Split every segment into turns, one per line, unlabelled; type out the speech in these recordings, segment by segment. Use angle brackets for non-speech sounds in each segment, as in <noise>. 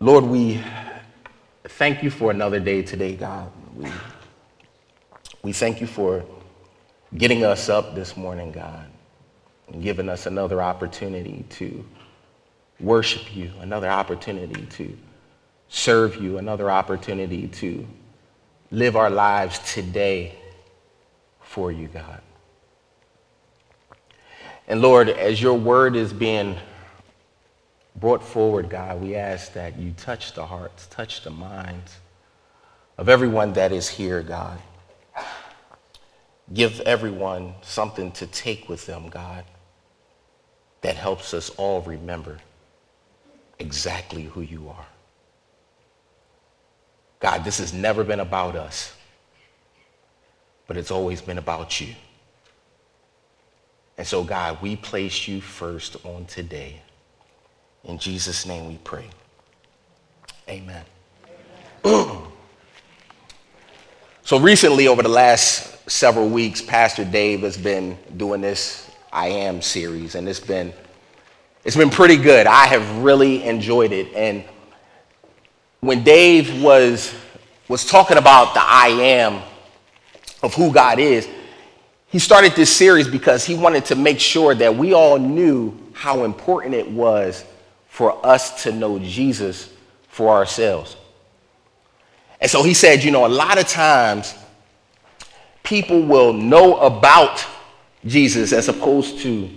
Lord, we thank you for another day today, God. We, we thank you for getting us up this morning, God, and giving us another opportunity to worship you, another opportunity to serve you, another opportunity to live our lives today for you, God. And Lord, as your word is being brought forward, God, we ask that you touch the hearts, touch the minds of everyone that is here, God. Give everyone something to take with them, God, that helps us all remember exactly who you are. God, this has never been about us, but it's always been about you. And so, God, we place you first on today. In Jesus' name we pray. Amen. <clears throat> so recently, over the last several weeks, Pastor Dave has been doing this I Am series, and it's been it's been pretty good. I have really enjoyed it. And when Dave was was talking about the I am of who God is, he started this series because he wanted to make sure that we all knew how important it was for us to know Jesus for ourselves. And so he said, you know, a lot of times people will know about Jesus as opposed to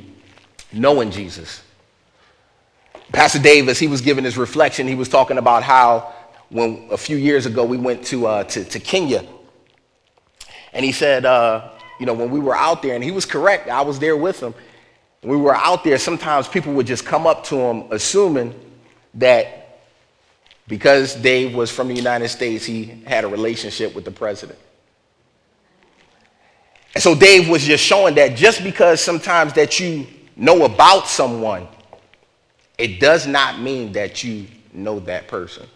knowing Jesus. Pastor Davis, he was giving his reflection. He was talking about how when a few years ago we went to, uh, to, to, Kenya. And he said, uh, you know, when we were out there, and he was correct, I was there with him. We were out there, sometimes people would just come up to him assuming that because Dave was from the United States, he had a relationship with the president. And so Dave was just showing that just because sometimes that you know about someone, it does not mean that you know that person.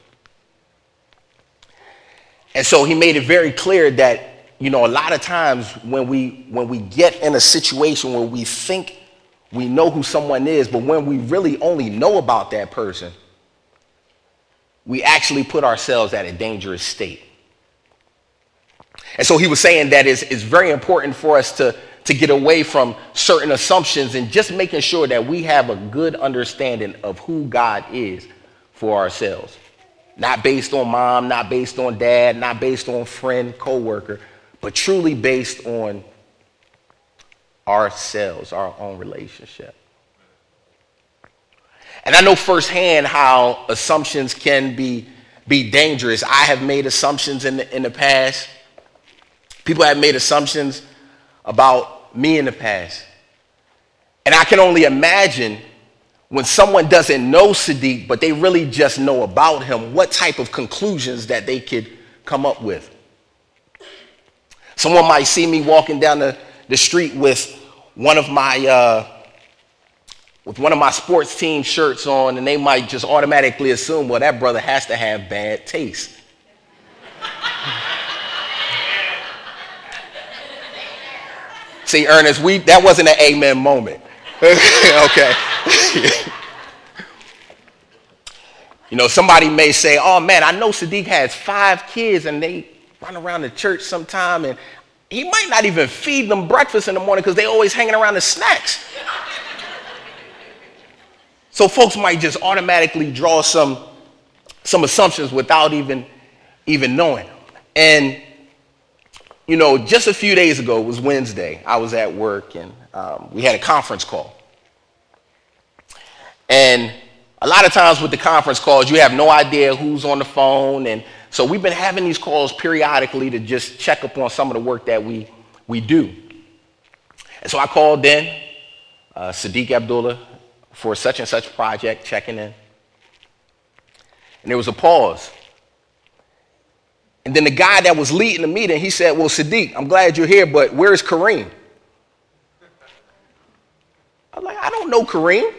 And so he made it very clear that you know, a lot of times when we when we get in a situation where we think we know who someone is, but when we really only know about that person, we actually put ourselves at a dangerous state. And so he was saying that it's, it's very important for us to, to get away from certain assumptions and just making sure that we have a good understanding of who God is for ourselves. Not based on mom, not based on dad, not based on friend, coworker, but truly based on ourselves, our own relationship. And I know firsthand how assumptions can be, be dangerous. I have made assumptions in the, in the past. People have made assumptions about me in the past. And I can only imagine when someone doesn't know Sadiq, but they really just know about him, what type of conclusions that they could come up with. Someone might see me walking down the, the street with one of my uh, with one of my sports team shirts on, and they might just automatically assume, well, that brother has to have bad taste. <laughs> See, Ernest, we that wasn't an amen moment. <laughs> okay. <laughs> you know, somebody may say, oh man, I know Sadiq has five kids and they run around the church sometime and he might not even feed them breakfast in the morning because they're always hanging around the snacks. so folks might just automatically draw some, some assumptions without even, even knowing. And, you know, just a few days ago, was Wednesday, I was at work and um, we had a conference call. And a lot of times with the conference calls, you have no idea who's on the phone and so we've been having these calls periodically to just check up on some of the work that we, we do. And so I called in uh, Sadiq Abdullah for such and such project, checking in. And there was a pause. And then the guy that was leading the meeting, he said, Well, Sadiq, I'm glad you're here, but where's Kareem? I was like, I don't know Kareem.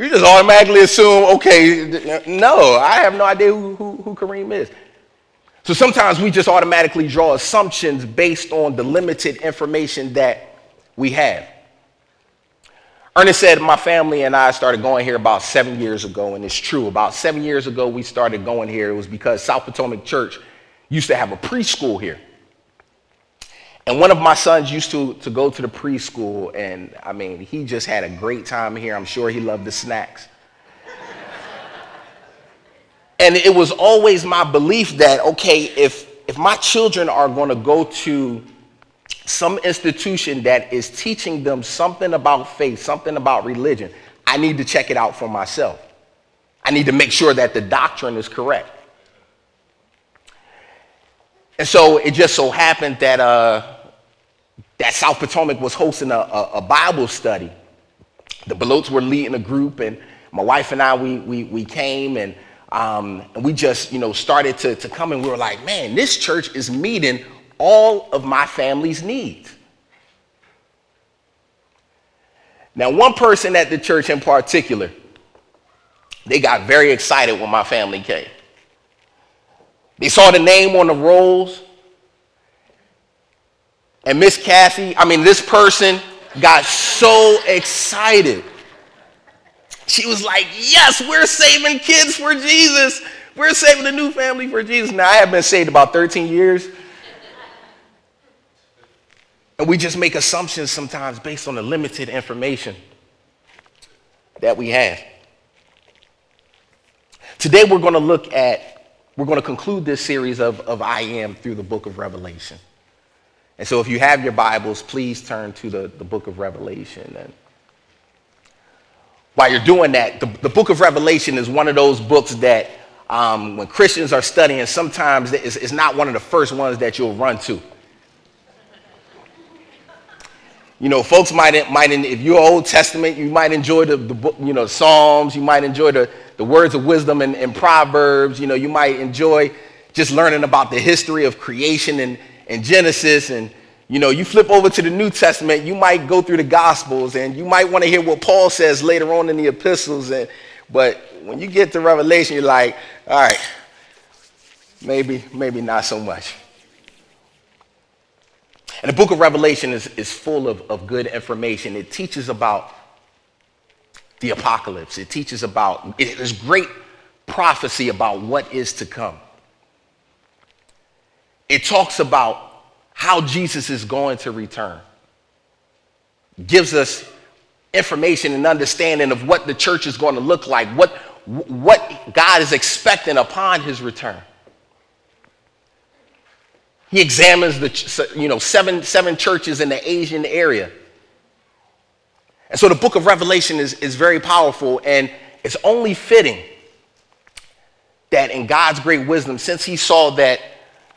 You just automatically assume, okay, no, I have no idea who, who, who Kareem is. So sometimes we just automatically draw assumptions based on the limited information that we have. Ernest said, My family and I started going here about seven years ago, and it's true. About seven years ago, we started going here. It was because South Potomac Church used to have a preschool here. And one of my sons used to, to go to the preschool, and I mean, he just had a great time here. I'm sure he loved the snacks. <laughs> and it was always my belief that, okay, if, if my children are going to go to some institution that is teaching them something about faith, something about religion, I need to check it out for myself. I need to make sure that the doctrine is correct. And so it just so happened that, uh, that South Potomac was hosting a, a, a Bible study. The Belotes were leading a group, and my wife and I, we, we, we came and, um, and we just, you know, started to, to come and we were like, man, this church is meeting all of my family's needs. Now, one person at the church in particular, they got very excited when my family came. They saw the name on the rolls. And Miss Cassie, I mean, this person got so excited. She was like, Yes, we're saving kids for Jesus. We're saving a new family for Jesus. Now, I have been saved about 13 years. And we just make assumptions sometimes based on the limited information that we have. Today, we're going to look at, we're going to conclude this series of, of I Am through the book of Revelation. And so, if you have your Bibles, please turn to the, the book of Revelation. And while you're doing that, the, the book of Revelation is one of those books that um, when Christians are studying, sometimes it's, it's not one of the first ones that you'll run to. You know, folks might, might if you're Old Testament, you might enjoy the, the book, you know, Psalms, you might enjoy the, the words of wisdom and, Proverbs, you know, you might enjoy just learning about the history of creation and, and Genesis. And, you know, you flip over to the New Testament, you might go through the Gospels and you might want to hear what Paul says later on in the epistles. And, but when you get to Revelation, you're like, all right, maybe, maybe not so much. And the book of Revelation is, is full of, of good information. It teaches about the apocalypse, it teaches about, it, there's great prophecy about what is to come. It talks about how Jesus is going to return, gives us information and understanding of what the church is going to look like, what, what God is expecting upon his return. He examines the you know, seven, seven churches in the Asian area. And so the book of Revelation is, is very powerful, and it's only fitting that in God's great wisdom, since he saw that,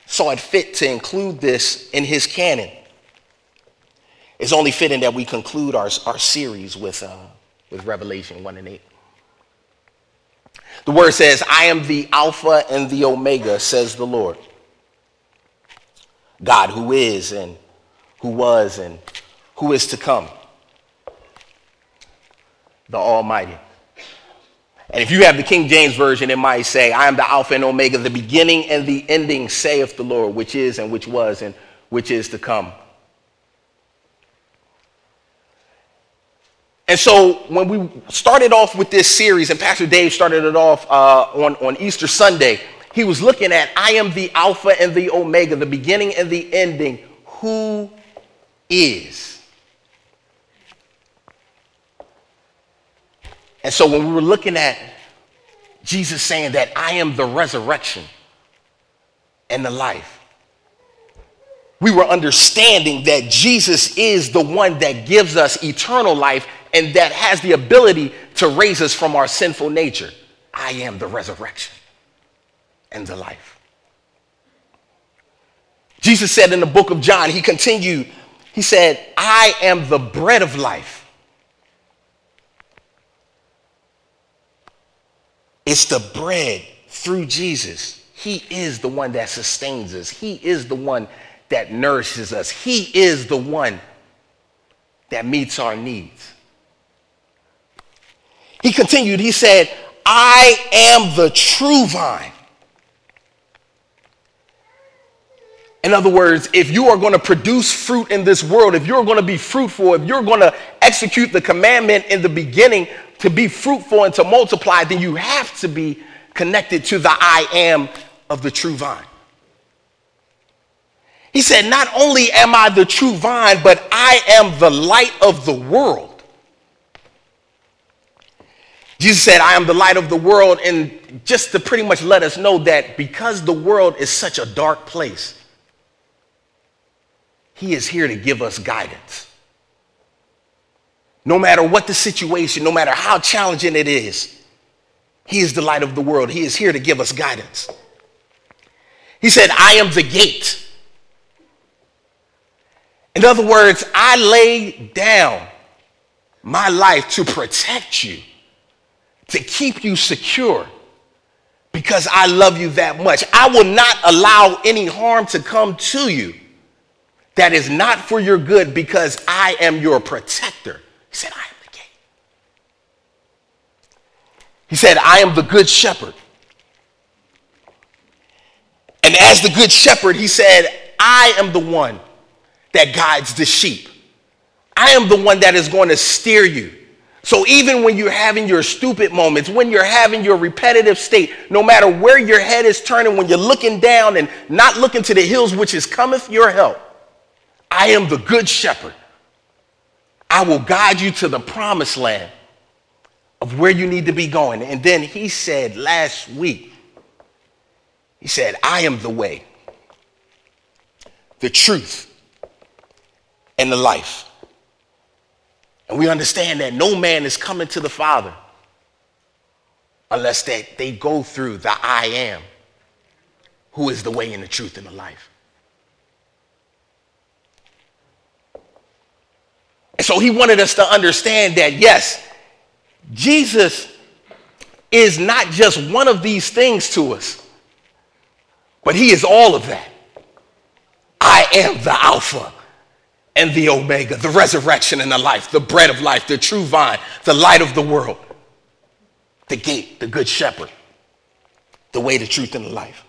saw it fit to include this in his canon, it's only fitting that we conclude our, our series with, uh, with Revelation 1 and 8. The word says, I am the Alpha and the Omega, says the Lord God who is and who was and who is to come. The Almighty. And if you have the King James Version, it might say, I am the Alpha and Omega, the beginning and the ending, saith the Lord, which is and which was and which is to come. And so when we started off with this series, and Pastor Dave started it off uh, on, on Easter Sunday, he was looking at I am the Alpha and the Omega, the beginning and the ending. Who is? And so when we were looking at Jesus saying that I am the resurrection and the life, we were understanding that Jesus is the one that gives us eternal life and that has the ability to raise us from our sinful nature. I am the resurrection and the life. Jesus said in the book of John, he continued, he said, I am the bread of life. It's the bread through Jesus. He is the one that sustains us. He is the one that nourishes us. He is the one that meets our needs. He continued, he said, I am the true vine. In other words, if you are going to produce fruit in this world, if you're going to be fruitful, if you're going to execute the commandment in the beginning to be fruitful and to multiply, then you have to be connected to the I am of the true vine. He said, Not only am I the true vine, but I am the light of the world. Jesus said, I am the light of the world, and just to pretty much let us know that because the world is such a dark place, He is here to give us guidance. No matter what the situation, no matter how challenging it is, He is the light of the world. He is here to give us guidance. He said, I am the gate. In other words, I lay down my life to protect you to keep you secure because I love you that much. I will not allow any harm to come to you that is not for your good because I am your protector. He said, I am the gate. He said, I am the good shepherd. And as the good shepherd, he said, I am the one that guides the sheep. I am the one that is going to steer you. So even when you're having your stupid moments, when you're having your repetitive state, no matter where your head is turning, when you're looking down and not looking to the hills which is cometh your help, I am the good shepherd. I will guide you to the promised land of where you need to be going. And then he said last week, he said, I am the way, the truth, and the life. And we understand that no man is coming to the Father unless that they go through the I am, who is the way and the truth and the life. And so he wanted us to understand that, yes, Jesus is not just one of these things to us, but he is all of that. I am the Alpha and the Omega, the resurrection and the life, the bread of life, the true vine, the light of the world, the gate, the good shepherd, the way, the truth, and the life.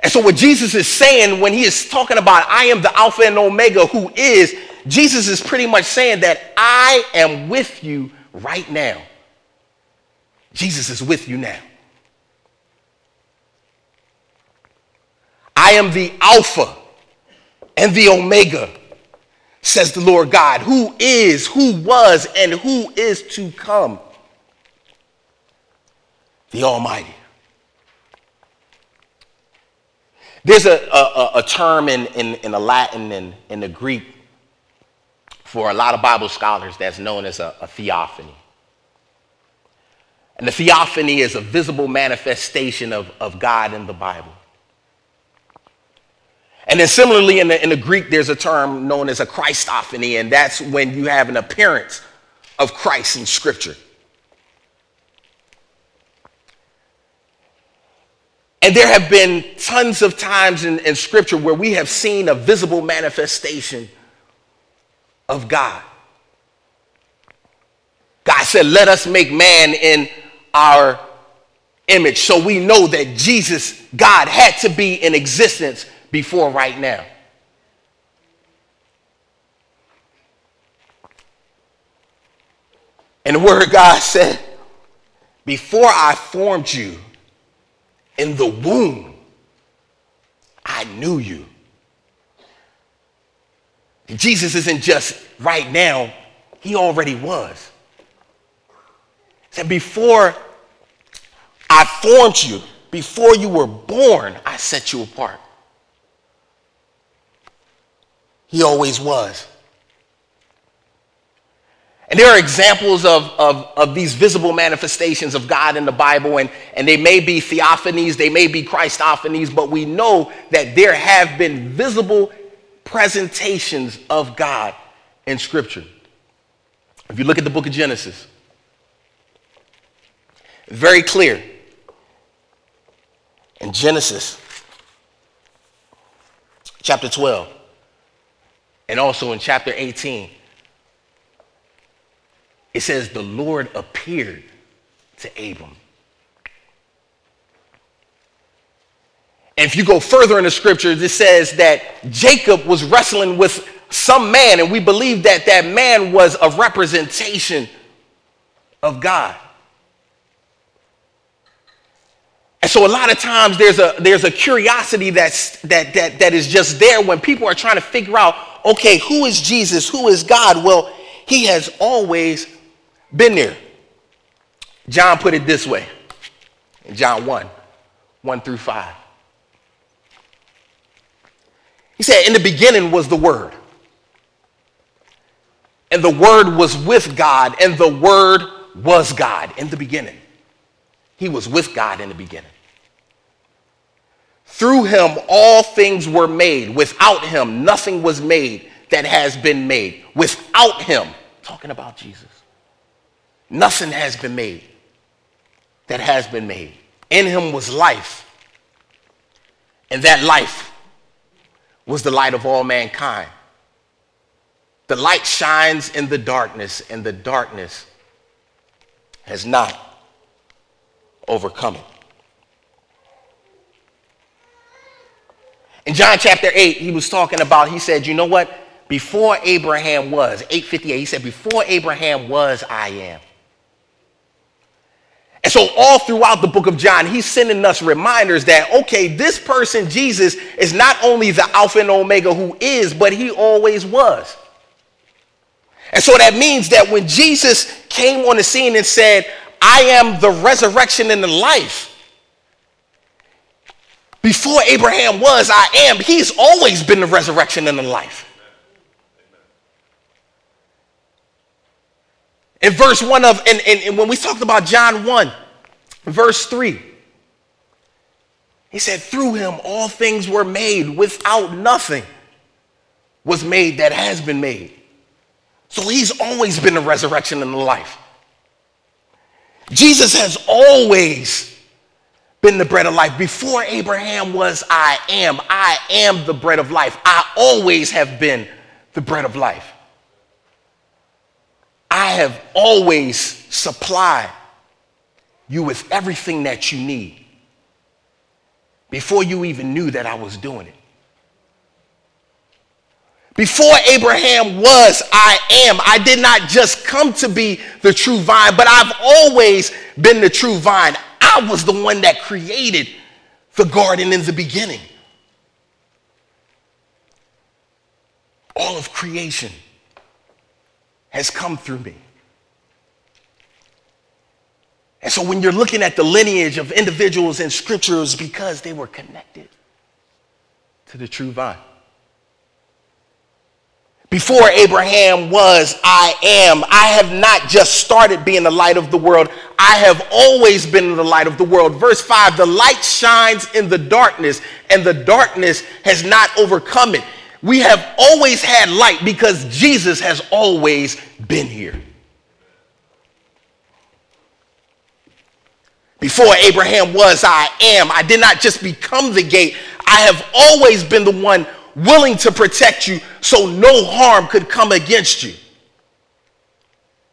And so, what Jesus is saying when he is talking about, I am the Alpha and Omega, who is, Jesus is pretty much saying that I am with you right now. Jesus is with you now. I am the Alpha and the Omega, says the Lord God, who is, who was, and who is to come. The Almighty. There's a, a, a term in, in, in the Latin and in the Greek for a lot of Bible scholars that's known as a, a theophany. And the theophany is a visible manifestation of, of God in the Bible. And then similarly in the, in the Greek, there's a term known as a Christophany, and that's when you have an appearance of Christ in Scripture. And there have been tons of times in, in Scripture where we have seen a visible manifestation of God. God said, Let us make man in our image. So we know that Jesus, God, had to be in existence before right now. And the word God said, Before I formed you in the womb, I knew you. Jesus isn't just right now, he already was. He said, Before I formed you, before you were born, I set you apart. He always was. And there are examples of, of, of, these visible manifestations of God in the Bible, and, and they may be theophanies, they may be Christophanies, but we know that there have been visible presentations of God in Scripture. If you look at the book of Genesis, very clear. In Genesis chapter 12, and also in chapter 18, it says, The Lord appeared to Abram. If you go further in the scriptures, it says that Jacob was wrestling with some man, and we believe that that man was a representation of God. And so a lot of times there's a there's a curiosity that's that that that is just there when people are trying to figure out, okay, who is Jesus? Who is God? Well, he has always been there. John put it this way in John 1, 1 through 5. He said, In the beginning was the Word, and the Word was with God, and the Word was God in the beginning. He was with God in the beginning. Through him, all things were made. Without him, nothing was made that has been made. Without him, talking about Jesus, nothing has been made that has been made. In him was life, and that life was the light of all mankind. The light shines in the darkness, and the darkness has not overcome it. In John chapter 8, he was talking about, he said, you know what? Before Abraham was, 858, he said, before Abraham was, I am. And so, all throughout the book of John, he's sending us reminders that, okay, this person, Jesus, is not only the Alpha and Omega who is, but he always was. And so that means that when Jesus came on the scene and said, I am the resurrection and the life, before Abraham was, I am. He's always been the resurrection and the life. In verse 1 of, and, and, and when we talked about John 1, verse 3, he said, Through him all things were made, without nothing was made that has been made. So he's always been the resurrection and the life. Jesus has always been the bread of life. Before Abraham was, I am. I am the bread of life. I always have been the bread of life. I have always supplied you with everything that you need before you even knew that I was doing it. Before Abraham was, I am. I did not just come to be the true vine, but I've always been the true vine. I was the one that created the garden in the beginning. All of creation has come through me. And so when you're looking at the lineage of individuals in scriptures, because they were connected to the true vine. Before Abraham was, I am. I have not just started being the light of the world. I have always been the light of the world. Verse 5 the light shines in the darkness, and the darkness has not overcome it. We have always had light because Jesus has always been here. Before Abraham was, I am. I did not just become the gate, I have always been the one willing to protect you so no harm could come against you.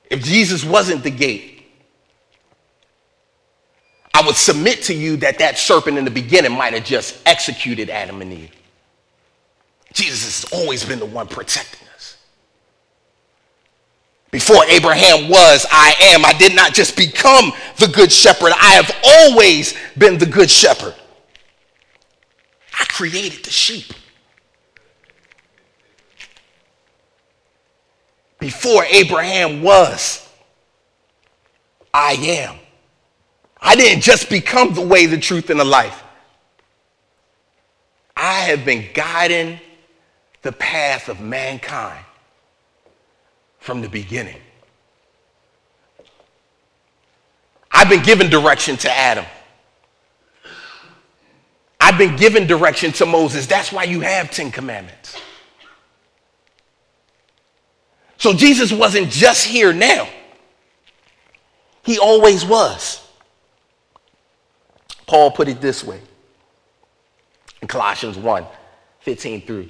If Jesus wasn't the gate, I would submit to you that that serpent in the beginning might have just executed Adam and Eve. Jesus has always been the one protecting us. Before Abraham was, I am. I did not just become the good shepherd, I have always been the good shepherd. I created the sheep. Before Abraham was, I am. I didn't just become the way, the truth, and the life. I have been guiding the path of mankind from the beginning. I've been given direction to Adam. I've been given direction to Moses. That's why you have 10 commandments. So Jesus wasn't just here now, he always was. Paul put it this way in Colossians 1 15 through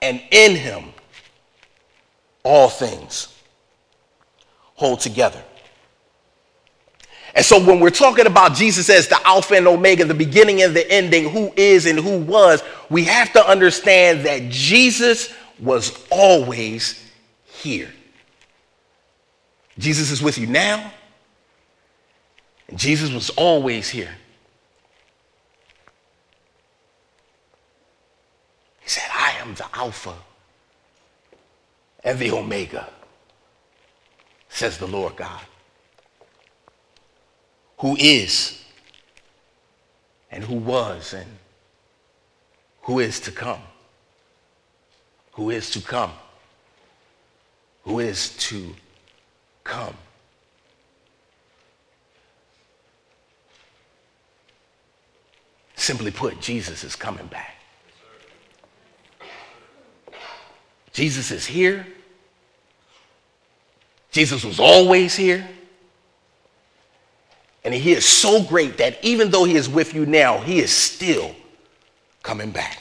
and in him all things hold together. And so when we're talking about Jesus as the Alpha and Omega, the beginning and the ending, who is and who was, we have to understand that Jesus was always here. Jesus is with you now, and Jesus was always here. He said, I am the Alpha and the Omega, says the Lord God, who is and who was and who is to come. Who is to come. Who is to come. Simply put, Jesus is coming back. Jesus is here. Jesus was always here. And he is so great that even though he is with you now, he is still coming back.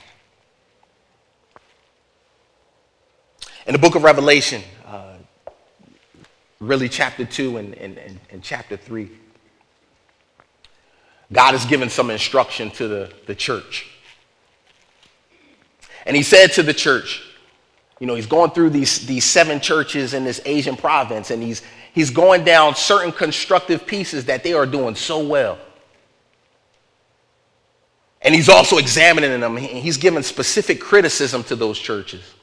In the book of Revelation, uh, really chapter 2 and, and, and, and chapter 3, God has given some instruction to the, the church. And he said to the church, you know, he's going through these, these seven churches in this Asian province, and he's, he's going down certain constructive pieces that they are doing so well. And he's also examining them. He's giving specific criticism to those churches.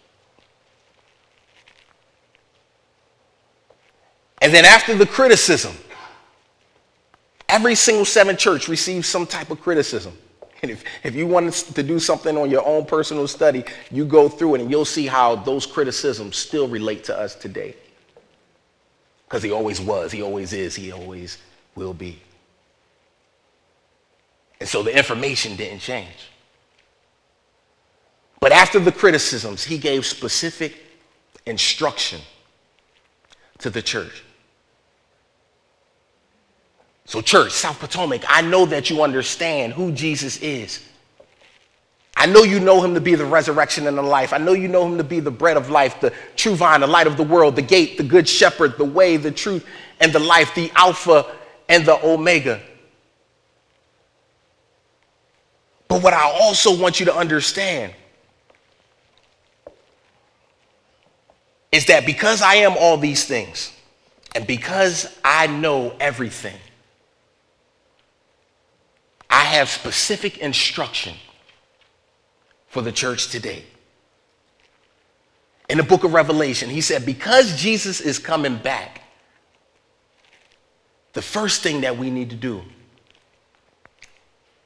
And then after the criticism, every single seven church receives some type of criticism. And if, if you want to do something on your own personal study, you go through it and you'll see how those criticisms still relate to us today. Because he always was, he always is, he always will be. And so the information didn't change. But after the criticisms, he gave specific instruction to the church. So, church, South Potomac, I know that you understand who Jesus is. I know you know him to be the resurrection and the life. I know you know him to be the bread of life, the true vine, the light of the world, the gate, the good shepherd, the way, the truth, and the life, the Alpha and the Omega. But what I also want you to understand is that because I am all these things, and because I know everything, I have specific instruction for the church today. In the book of Revelation, he said, because Jesus is coming back, the first thing that we need to do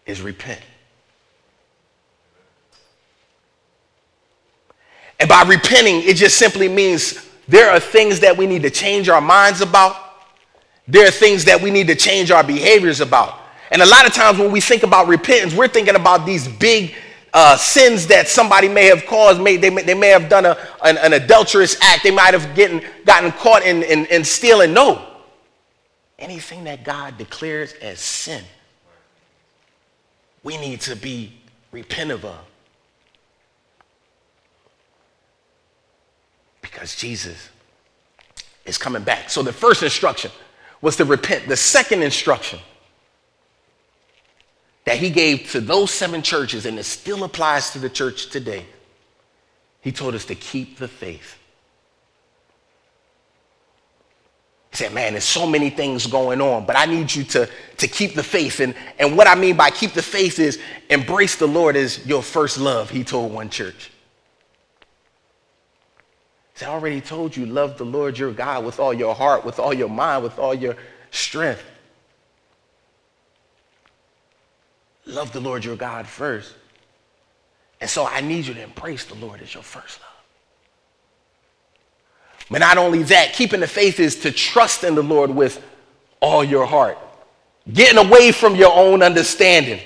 is repent. And by repenting, it just simply means there are things that we need to change our minds about. There are things that we need to change our behaviors about. And a lot of times when we think about repentance, we're thinking about these big uh, sins that somebody may have caused. May, they, may, they may have done a, an, an, adulterous act. They might have getting, gotten caught in, in, in stealing. No. Anything that God declares as sin, we need to be repentive of. Because Jesus is coming back. So the first instruction was to repent. The second instruction that he gave to those seven churches, and it still applies to the church today, he told us to keep the faith. He said, Man, there's so many things going on, but I need you to, to keep the faith. And, and what I mean by keep the faith is embrace the Lord as your first love, he told one church. He said, I already told you, love the Lord your God with all your heart, with all your mind, with all your strength. Love the Lord your God first. And so I need you to embrace the Lord as your first love. But not only that, keeping the faith is to trust in the Lord with all your heart, getting away from your own understanding,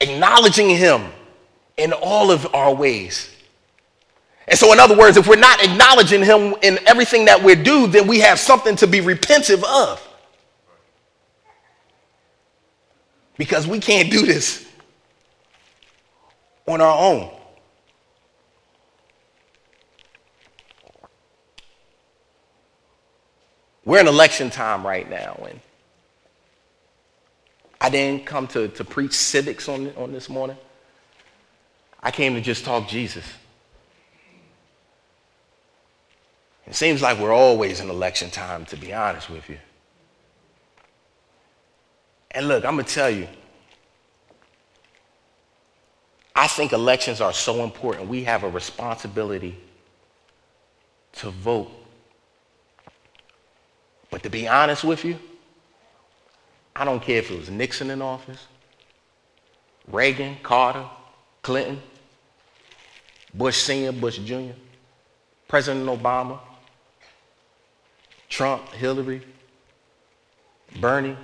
acknowledging Him in all of our ways. And so, in other words, if we're not acknowledging Him in everything that we do, then we have something to be repentive of. Because we can't do this on our own. We're in election time right now, and I didn't come to, to preach civics on, on this morning. I came to just talk Jesus. It seems like we're always in election time, to be honest with you. And look, I'm going to tell you, I think elections are so important. We have a responsibility to vote. But to be honest with you, I don't care if it was Nixon in office, Reagan, Carter, Clinton, Bush Sr., Bush Jr., President Obama, Trump, Hillary, Bernie,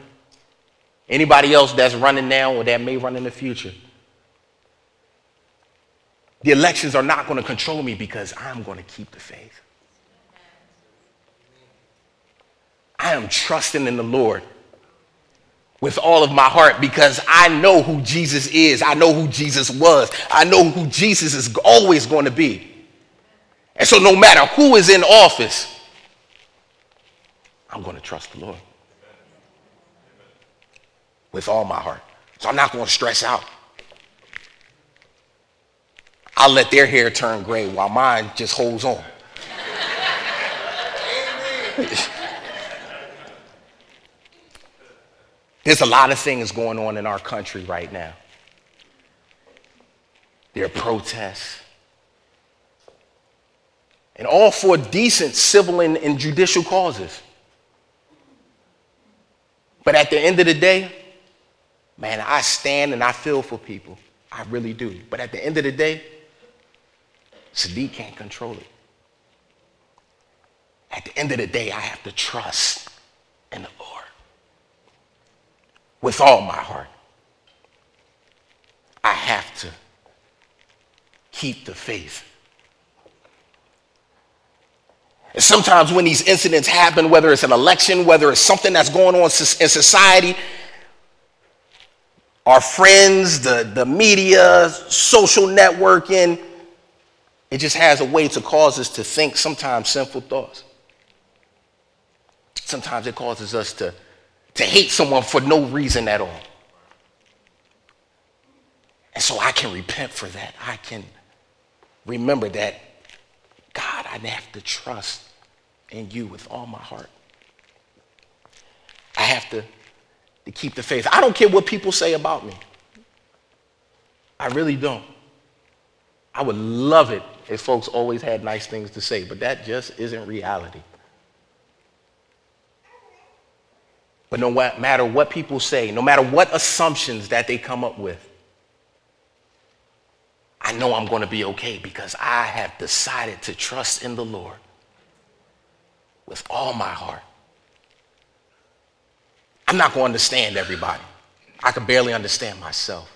anybody else that's running now or that may run in the future. The elections are not going to control me because I'm going to keep the faith. I am trusting in the Lord with all of my heart because I know who Jesus is. I know who Jesus was. I know who Jesus is always going to be. And so, no matter who is in office, I'm going to trust the Lord with all my heart. So, I'm not going to stress out. I'll let their hair turn gray while mine just holds on. <laughs> There's a lot of things going on in our country right now. There are protests. And all for decent civil and, and judicial causes. But at the end of the day, man, I stand and I feel for people. I really do. But at the end of the day, Sadiq can't control it. At the end of the day, I have to trust in the Lord with all my heart. I have to keep the faith. And sometimes when these incidents happen, whether it's an election, whether it's something that's going on in society, our friends, the, the media, social networking, it just has a way to cause us to think sometimes sinful thoughts. Sometimes it causes us to to hate someone for no reason at all. And so I can repent for that. I can remember that, God, I have to trust in you with all my heart. I have to, to keep the faith. I don't care what people say about me. I really don't. I would love it if folks always had nice things to say, but that just isn't reality. But no matter what people say, no matter what assumptions that they come up with, I know I'm going to be okay because I have decided to trust in the Lord with all my heart. I'm not going to understand everybody. I can barely understand myself.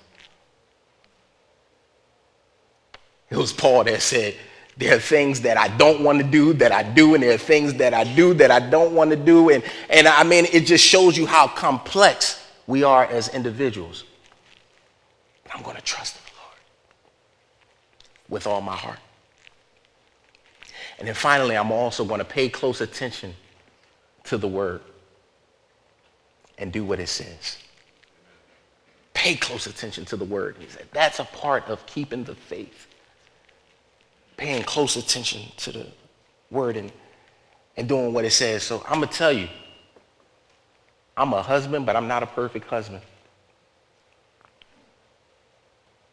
It was Paul that said, there are things that I don't want to do that I do, and there are things that I do that I don't want to do. And, and I mean, it just shows you how complex we are as individuals. I'm going to trust the Lord with all my heart. And then finally, I'm also going to pay close attention to the word and do what it says. Pay close attention to the word. He said, that's a part of keeping the faith paying close attention to the word and, and doing what it says. So I'm going to tell you, I'm a husband, but I'm not a perfect husband.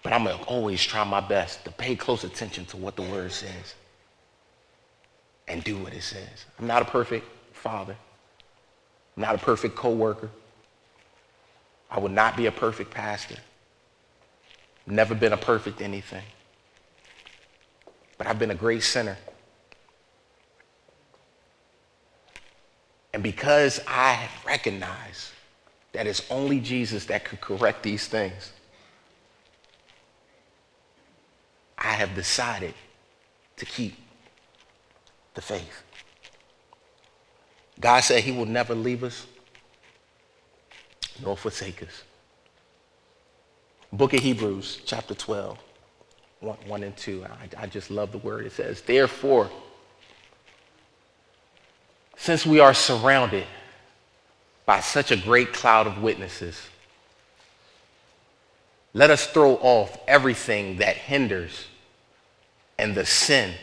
But I'm going to always try my best to pay close attention to what the word says and do what it says. I'm not a perfect father. Not a perfect coworker. I would not be a perfect pastor. Never been a perfect anything but I've been a great sinner. And because I recognize that it's only Jesus that could correct these things, I have decided to keep the faith. God said he will never leave us nor forsake us. Book of Hebrews, chapter 12, 1, 1 and 2. I, I just love the word. It says, Therefore, since we are surrounded by such a great cloud of witnesses, let us throw off everything that hinders and the sin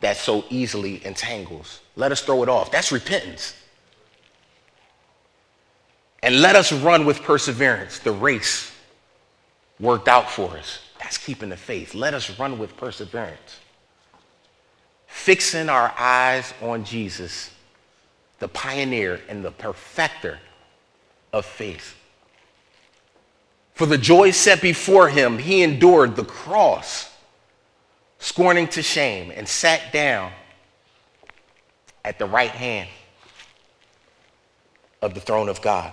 that so easily entangles. Let us throw it off. That's repentance. And let us run with perseverance the race worked out for us. That's keeping the faith. Let us run with perseverance. Fixing our eyes on Jesus, the pioneer and the perfecter of faith. For the joy set before him, he endured the cross, scorning to shame, and sat down at the right hand of the throne of God.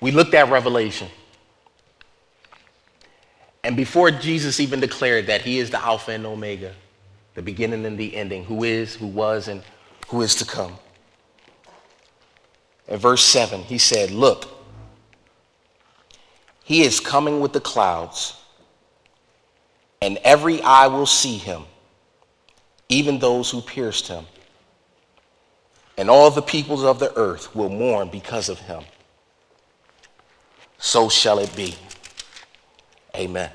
We looked at Revelation. And before Jesus even declared that he is the Alpha and Omega, the beginning and the ending, who is, who was, and who is to come. In verse 7, he said, Look, he is coming with the clouds, and every eye will see him, even those who pierced him. And all the peoples of the earth will mourn because of him so shall it be. Amen.